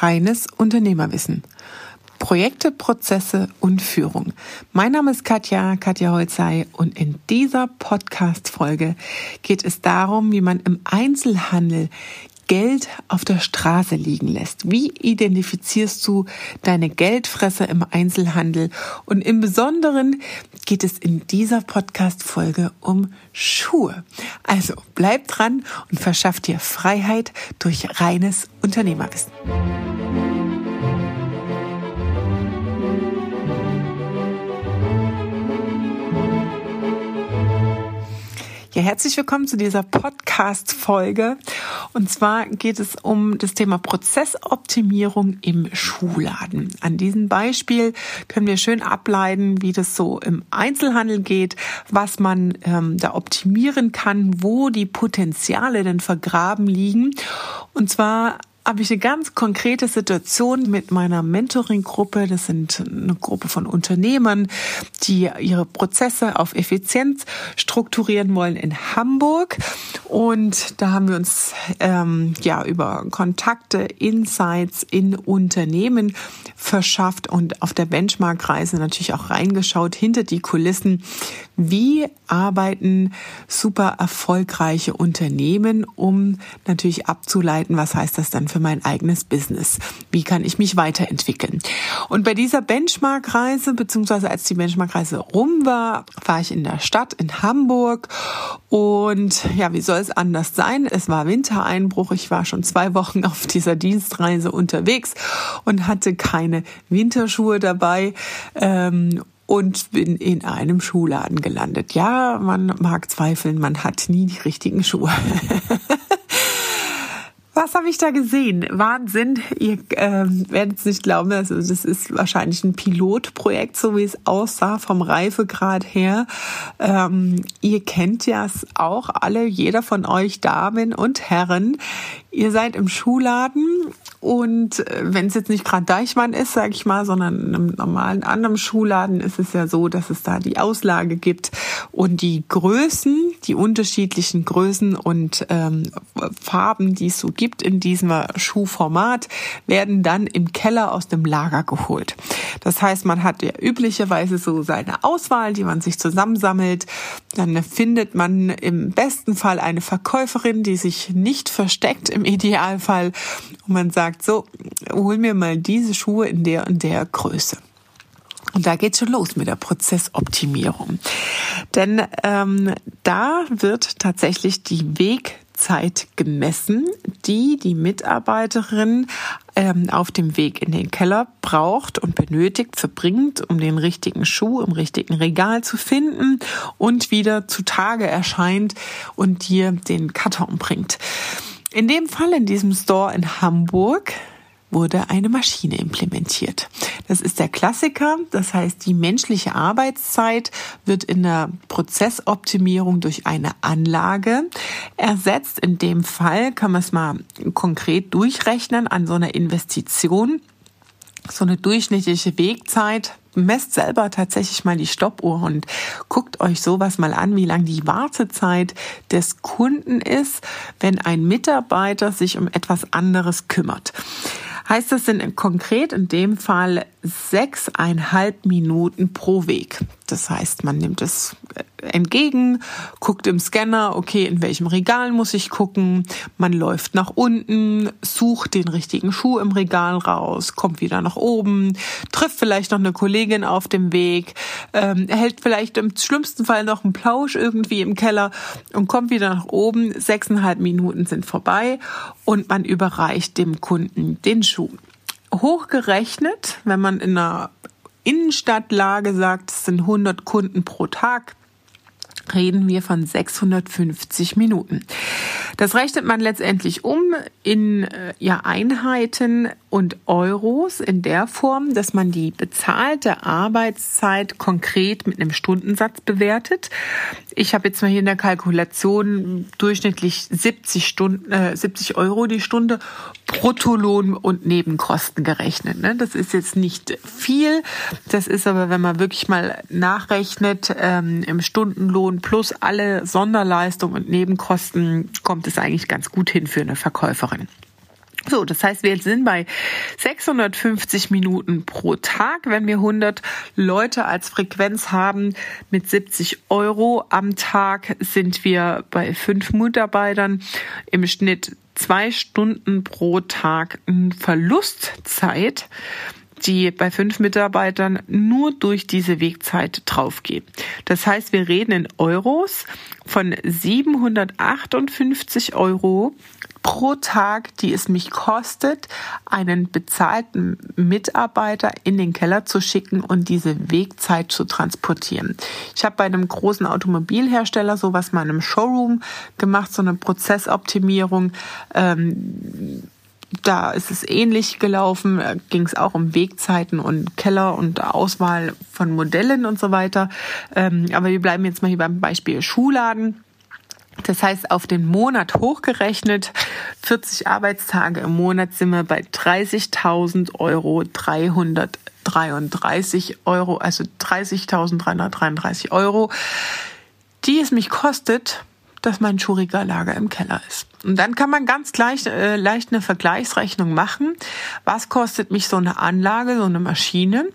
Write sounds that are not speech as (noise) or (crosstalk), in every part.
Reines Unternehmerwissen. Projekte, Prozesse und Führung. Mein Name ist Katja, Katja Holzei und in dieser Podcast-Folge geht es darum, wie man im Einzelhandel Geld auf der Straße liegen lässt. Wie identifizierst du deine Geldfresser im Einzelhandel? Und im Besonderen geht es in dieser Podcast-Folge um Schuhe. Also bleib dran und verschaff dir Freiheit durch reines Unternehmerwissen. Herzlich willkommen zu dieser Podcast-Folge. Und zwar geht es um das Thema Prozessoptimierung im Schuhladen. An diesem Beispiel können wir schön ableiten, wie das so im Einzelhandel geht, was man ähm, da optimieren kann, wo die Potenziale denn vergraben liegen. Und zwar habe ich eine ganz konkrete Situation mit meiner Mentoring-Gruppe. Das sind eine Gruppe von Unternehmern, die ihre Prozesse auf Effizienz strukturieren wollen in Hamburg. Und da haben wir uns ähm, ja über Kontakte, Insights in Unternehmen verschafft und auf der Benchmark-Reise natürlich auch reingeschaut hinter die Kulissen. Wie arbeiten super erfolgreiche Unternehmen, um natürlich abzuleiten, was heißt das dann für mein eigenes Business? Wie kann ich mich weiterentwickeln? Und bei dieser Benchmark-Reise, beziehungsweise als die Benchmark-Reise rum war, war ich in der Stadt in Hamburg und ja, wie soll es anders sein? Es war Wintereinbruch. Ich war schon zwei Wochen auf dieser Dienstreise unterwegs und hatte keine Winterschuhe dabei. Ähm, und bin in einem Schuhladen gelandet. Ja, man mag zweifeln, man hat nie die richtigen Schuhe. (laughs) Was habe ich da gesehen? Wahnsinn. Ihr äh, werdet es nicht glauben. Also das ist wahrscheinlich ein Pilotprojekt, so wie es aussah vom Reifegrad her. Ähm, ihr kennt ja es auch alle, jeder von euch Damen und Herren. Ihr seid im Schuhladen und äh, wenn es jetzt nicht gerade Deichmann ist, sage ich mal, sondern in einem normalen anderen Schuhladen ist es ja so, dass es da die Auslage gibt und die Größen, die unterschiedlichen Größen und ähm, Farben, die es so gibt in diesem Schuhformat, werden dann im Keller aus dem Lager geholt. Das heißt, man hat ja üblicherweise so seine Auswahl, die man sich zusammensammelt. Dann findet man im besten Fall eine Verkäuferin, die sich nicht versteckt im Idealfall und man sagt, so, hol mir mal diese Schuhe in der und der Größe. Und da geht's schon los mit der Prozessoptimierung. Denn ähm, da wird tatsächlich die Wegzeit gemessen, die die Mitarbeiterin ähm, auf dem Weg in den Keller braucht und benötigt, verbringt, um den richtigen Schuh im richtigen Regal zu finden und wieder zutage erscheint und dir den Karton bringt. In dem Fall in diesem Store in Hamburg wurde eine Maschine implementiert. Das ist der Klassiker. Das heißt, die menschliche Arbeitszeit wird in der Prozessoptimierung durch eine Anlage ersetzt. In dem Fall kann man es mal konkret durchrechnen an so einer Investition. So eine durchschnittliche Wegzeit messt selber tatsächlich mal die Stoppuhr und guckt euch sowas mal an, wie lang die Wartezeit des Kunden ist, wenn ein Mitarbeiter sich um etwas anderes kümmert. Heißt das denn konkret in dem Fall sechseinhalb Minuten pro Weg? Das heißt, man nimmt es entgegen, guckt im Scanner, okay, in welchem Regal muss ich gucken. Man läuft nach unten, sucht den richtigen Schuh im Regal raus, kommt wieder nach oben, trifft vielleicht noch eine Kollegin auf dem Weg, ähm, erhält vielleicht im schlimmsten Fall noch einen Plausch irgendwie im Keller und kommt wieder nach oben. Sechseinhalb Minuten sind vorbei und man überreicht dem Kunden den Schuh. Hochgerechnet, wenn man in einer Innenstadtlage sagt, es sind 100 Kunden pro Tag, reden wir von 650 Minuten. Das rechnet man letztendlich um in äh, ja, Einheiten und Euros in der Form, dass man die bezahlte Arbeitszeit konkret mit einem Stundensatz bewertet. Ich habe jetzt mal hier in der Kalkulation durchschnittlich 70 Stunden, äh, 70 Euro die Stunde Bruttolohn und Nebenkosten gerechnet. Ne? Das ist jetzt nicht viel. Das ist aber, wenn man wirklich mal nachrechnet, ähm, im Stundenlohn plus alle Sonderleistungen und Nebenkosten kommt es eigentlich ganz gut hin für eine Verkäuferin. So, das heißt, wir sind bei 650 Minuten pro Tag. Wenn wir 100 Leute als Frequenz haben mit 70 Euro am Tag, sind wir bei fünf Mitarbeitern im Schnitt zwei Stunden pro Tag Verlustzeit die bei fünf Mitarbeitern nur durch diese Wegzeit draufgehen. Das heißt, wir reden in Euros von 758 Euro pro Tag, die es mich kostet, einen bezahlten Mitarbeiter in den Keller zu schicken und diese Wegzeit zu transportieren. Ich habe bei einem großen Automobilhersteller sowas mal in einem Showroom gemacht, so eine Prozessoptimierung. Ähm, da ist es ähnlich gelaufen, da ging es auch um Wegzeiten und Keller und Auswahl von Modellen und so weiter. Ähm, aber wir bleiben jetzt mal hier beim Beispiel Schuhladen. Das heißt, auf den Monat hochgerechnet, 40 Arbeitstage im Monat sind wir bei 30.000 Euro 333 Euro, also 30.333 Euro, die es mich kostet, dass mein Schuhregallager im Keller ist. Und dann kann man ganz gleich, äh, leicht eine Vergleichsrechnung machen. Was kostet mich so eine Anlage, so eine Maschine?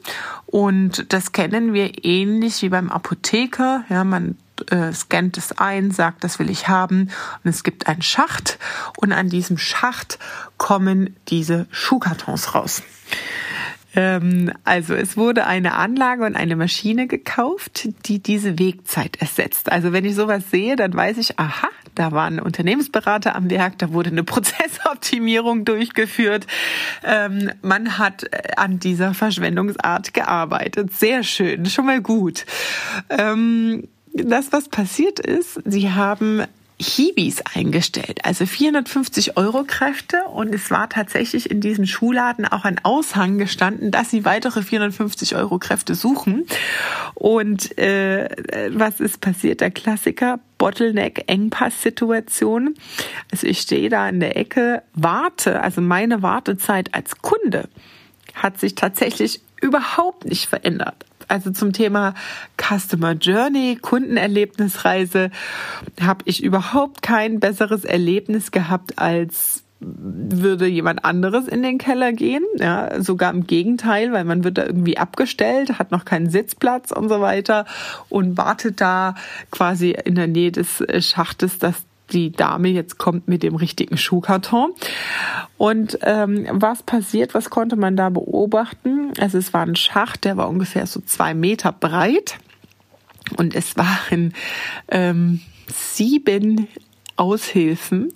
Und das kennen wir ähnlich wie beim Apotheker. Ja, man äh, scannt es ein, sagt, das will ich haben und es gibt einen Schacht und an diesem Schacht kommen diese Schuhkartons raus. Ähm, also es wurde eine Anlage und eine Maschine gekauft, die diese Wegzeit ersetzt. Also wenn ich sowas sehe, dann weiß ich, aha, da war ein Unternehmensberater am Werk, da wurde eine (laughs) Prozessoptimierung durchgeführt. Ähm, man hat äh, an dieser Verschwendungsart gearbeitet. Sehr schön, schon mal gut. Ähm, das, was passiert ist, sie haben Hibis eingestellt, also 450 Euro Kräfte und es war tatsächlich in diesem Schuhladen auch ein Aushang gestanden, dass sie weitere 450 Euro Kräfte suchen. Und äh, was ist passiert? Der Klassiker Bottleneck Engpass-Situation. Also ich stehe da in der Ecke, warte, also meine Wartezeit als Kunde hat sich tatsächlich überhaupt nicht verändert also zum Thema Customer Journey, Kundenerlebnisreise, habe ich überhaupt kein besseres Erlebnis gehabt als würde jemand anderes in den Keller gehen, ja, sogar im Gegenteil, weil man wird da irgendwie abgestellt, hat noch keinen Sitzplatz und so weiter und wartet da quasi in der Nähe des Schachtes, dass die Dame jetzt kommt mit dem richtigen Schuhkarton. Und ähm, was passiert, was konnte man da beobachten? Also es war ein Schacht, der war ungefähr so zwei Meter breit. Und es waren ähm, sieben Aushilfen,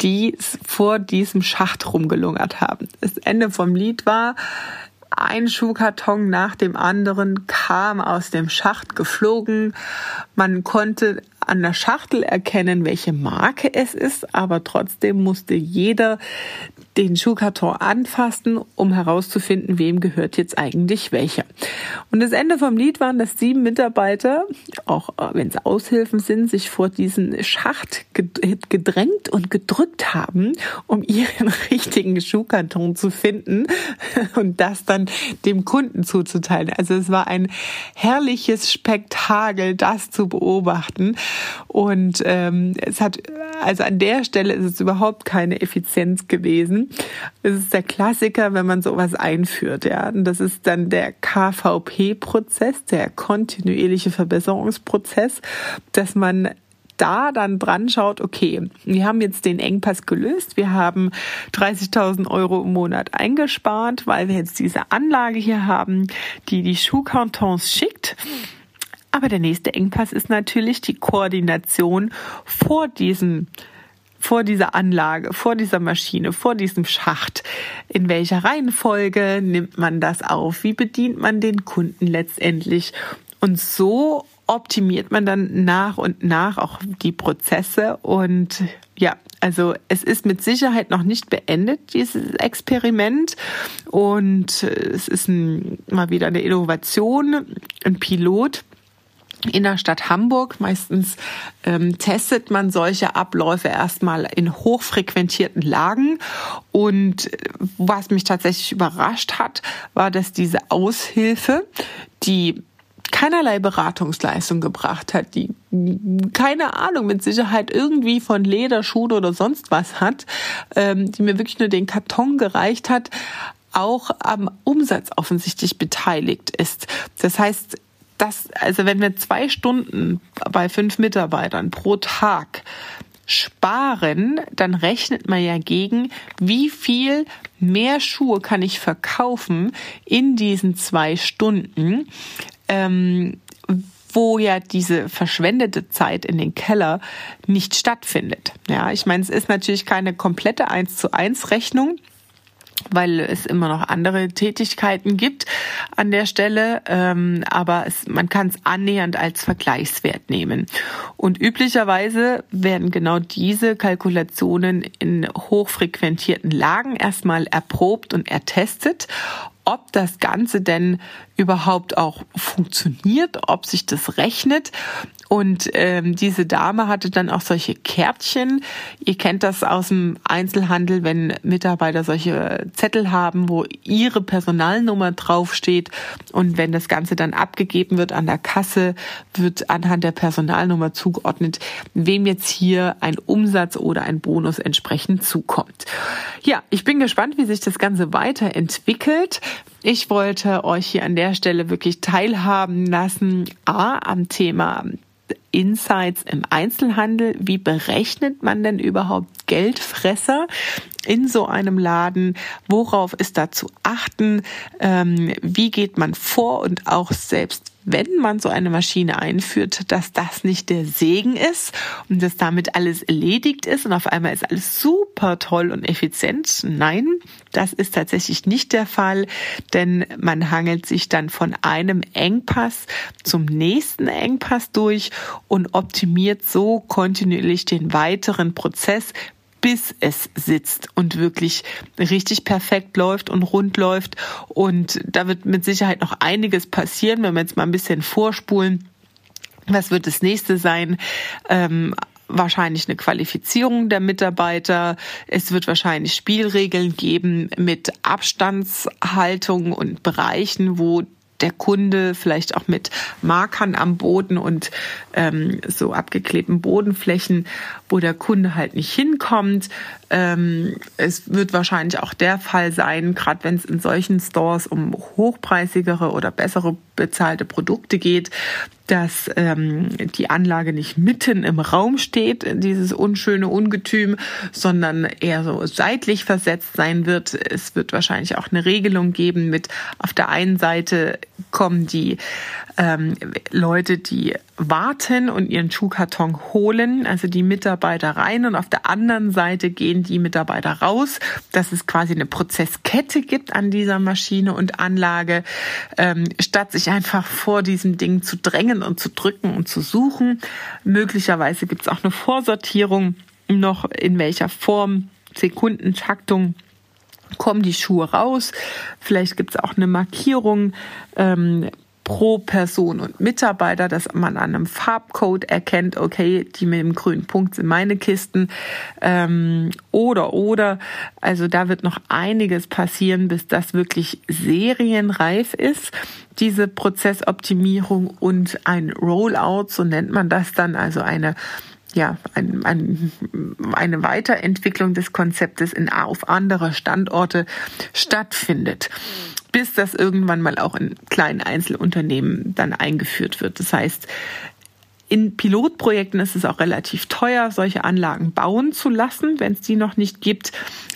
die vor diesem Schacht rumgelungert haben. Das Ende vom Lied war, ein Schuhkarton nach dem anderen kam aus dem Schacht geflogen. Man konnte an der Schachtel erkennen, welche Marke es ist, aber trotzdem musste jeder den Schuhkarton anfassen, um herauszufinden, wem gehört jetzt eigentlich welcher. Und das Ende vom Lied waren, dass sieben Mitarbeiter, auch wenn es Aushilfen sind, sich vor diesen Schacht gedrängt und gedrückt haben, um ihren (laughs) richtigen Schuhkarton zu finden (laughs) und das dann dem Kunden zuzuteilen. Also es war ein herrliches Spektakel, das zu beobachten. Und ähm, es hat, also an der Stelle ist es überhaupt keine Effizienz gewesen. Es ist der Klassiker, wenn man sowas einführt, ja. Und das ist dann der KVP-Prozess, der kontinuierliche Verbesserungsprozess, dass man da dann dran schaut, okay, wir haben jetzt den Engpass gelöst, wir haben 30.000 Euro im Monat eingespart, weil wir jetzt diese Anlage hier haben, die die Schuhkartons schickt. Aber der nächste Engpass ist natürlich die Koordination vor diesem vor dieser Anlage, vor dieser Maschine, vor diesem Schacht. In welcher Reihenfolge nimmt man das auf? Wie bedient man den Kunden letztendlich? Und so optimiert man dann nach und nach auch die Prozesse und ja, also es ist mit Sicherheit noch nicht beendet, dieses Experiment. Und es ist ein, mal wieder eine Innovation, ein Pilot in der Stadt Hamburg. Meistens ähm, testet man solche Abläufe erstmal in hochfrequentierten Lagen. Und was mich tatsächlich überrascht hat, war, dass diese Aushilfe, die keinerlei Beratungsleistung gebracht hat, die keine Ahnung, mit Sicherheit irgendwie von Lederschuhe oder sonst was hat, ähm, die mir wirklich nur den Karton gereicht hat, auch am Umsatz offensichtlich beteiligt ist. Das heißt, dass, also wenn wir zwei Stunden bei fünf Mitarbeitern pro Tag sparen, dann rechnet man ja gegen, wie viel mehr Schuhe kann ich verkaufen in diesen zwei Stunden, ähm, wo ja diese verschwendete Zeit in den Keller nicht stattfindet. Ja, ich meine, es ist natürlich keine komplette 1 zu 1 Rechnung weil es immer noch andere Tätigkeiten gibt an der Stelle, ähm, aber es, man kann es annähernd als Vergleichswert nehmen. Und üblicherweise werden genau diese Kalkulationen in hochfrequentierten Lagen erstmal erprobt und ertestet ob das Ganze denn überhaupt auch funktioniert, ob sich das rechnet. Und ähm, diese Dame hatte dann auch solche Kärtchen. Ihr kennt das aus dem Einzelhandel, wenn Mitarbeiter solche Zettel haben, wo ihre Personalnummer draufsteht. Und wenn das Ganze dann abgegeben wird an der Kasse, wird anhand der Personalnummer zugeordnet, wem jetzt hier ein Umsatz oder ein Bonus entsprechend zukommt. Ja, ich bin gespannt, wie sich das Ganze weiterentwickelt. Ich wollte euch hier an der Stelle wirklich teilhaben lassen, a, am Thema Insights im Einzelhandel. Wie berechnet man denn überhaupt Geldfresser in so einem Laden? Worauf ist da zu achten? Ähm, wie geht man vor und auch selbst wenn man so eine Maschine einführt, dass das nicht der Segen ist und dass damit alles erledigt ist und auf einmal ist alles super toll und effizient. Nein, das ist tatsächlich nicht der Fall, denn man hangelt sich dann von einem Engpass zum nächsten Engpass durch und optimiert so kontinuierlich den weiteren Prozess, bis es sitzt und wirklich richtig perfekt läuft und rund läuft. Und da wird mit Sicherheit noch einiges passieren, wenn wir jetzt mal ein bisschen vorspulen. Was wird das nächste sein? Ähm, wahrscheinlich eine Qualifizierung der Mitarbeiter. Es wird wahrscheinlich Spielregeln geben mit Abstandshaltung und Bereichen, wo der Kunde vielleicht auch mit Markern am Boden und ähm, so abgeklebten Bodenflächen, wo der Kunde halt nicht hinkommt. Ähm, es wird wahrscheinlich auch der Fall sein, gerade wenn es in solchen Stores um hochpreisigere oder bessere bezahlte Produkte geht, dass ähm, die Anlage nicht mitten im Raum steht, dieses unschöne Ungetüm, sondern eher so seitlich versetzt sein wird. Es wird wahrscheinlich auch eine Regelung geben mit auf der einen Seite kommen die ähm, Leute, die warten und ihren Schuhkarton holen, also die Mitarbeiter rein und auf der anderen Seite gehen die Mitarbeiter raus, dass es quasi eine Prozesskette gibt an dieser Maschine und Anlage, ähm, statt sich einfach vor diesem Ding zu drängen und zu drücken und zu suchen. Möglicherweise gibt es auch eine Vorsortierung noch in welcher Form, Sekundentaktung kommen die Schuhe raus. Vielleicht gibt es auch eine Markierung, ähm, pro Person und Mitarbeiter, dass man an einem Farbcode erkennt, okay, die mit dem grünen Punkt sind meine Kisten ähm, oder oder. Also da wird noch einiges passieren, bis das wirklich serienreif ist. Diese Prozessoptimierung und ein Rollout, so nennt man das dann, also eine ja, ein, ein, eine Weiterentwicklung des Konzeptes in, auf andere Standorte stattfindet bis das irgendwann mal auch in kleinen Einzelunternehmen dann eingeführt wird. Das heißt, in Pilotprojekten ist es auch relativ teuer, solche Anlagen bauen zu lassen, wenn es die noch nicht gibt.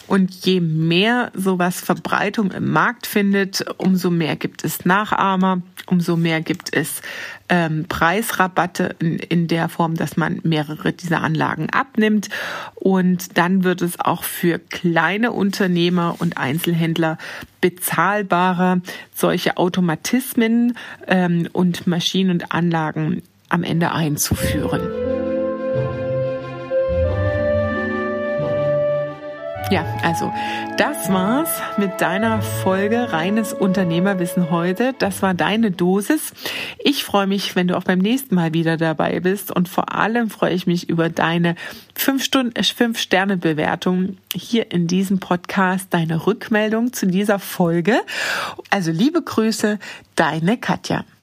Und je mehr sowas Verbreitung im Markt findet, umso mehr gibt es Nachahmer, umso mehr gibt es ähm, Preisrabatte in, in der Form, dass man mehrere dieser Anlagen abnimmt. Und dann wird es auch für kleine Unternehmer und Einzelhändler bezahlbarer, solche Automatismen ähm, und Maschinen und Anlagen am Ende einzuführen. Ja, also das war's mit deiner Folge reines Unternehmerwissen heute. Das war deine Dosis. Ich freue mich, wenn du auch beim nächsten Mal wieder dabei bist und vor allem freue ich mich über deine 5 Stunden 5 Sterne Bewertung hier in diesem Podcast, deine Rückmeldung zu dieser Folge. Also liebe Grüße, deine Katja.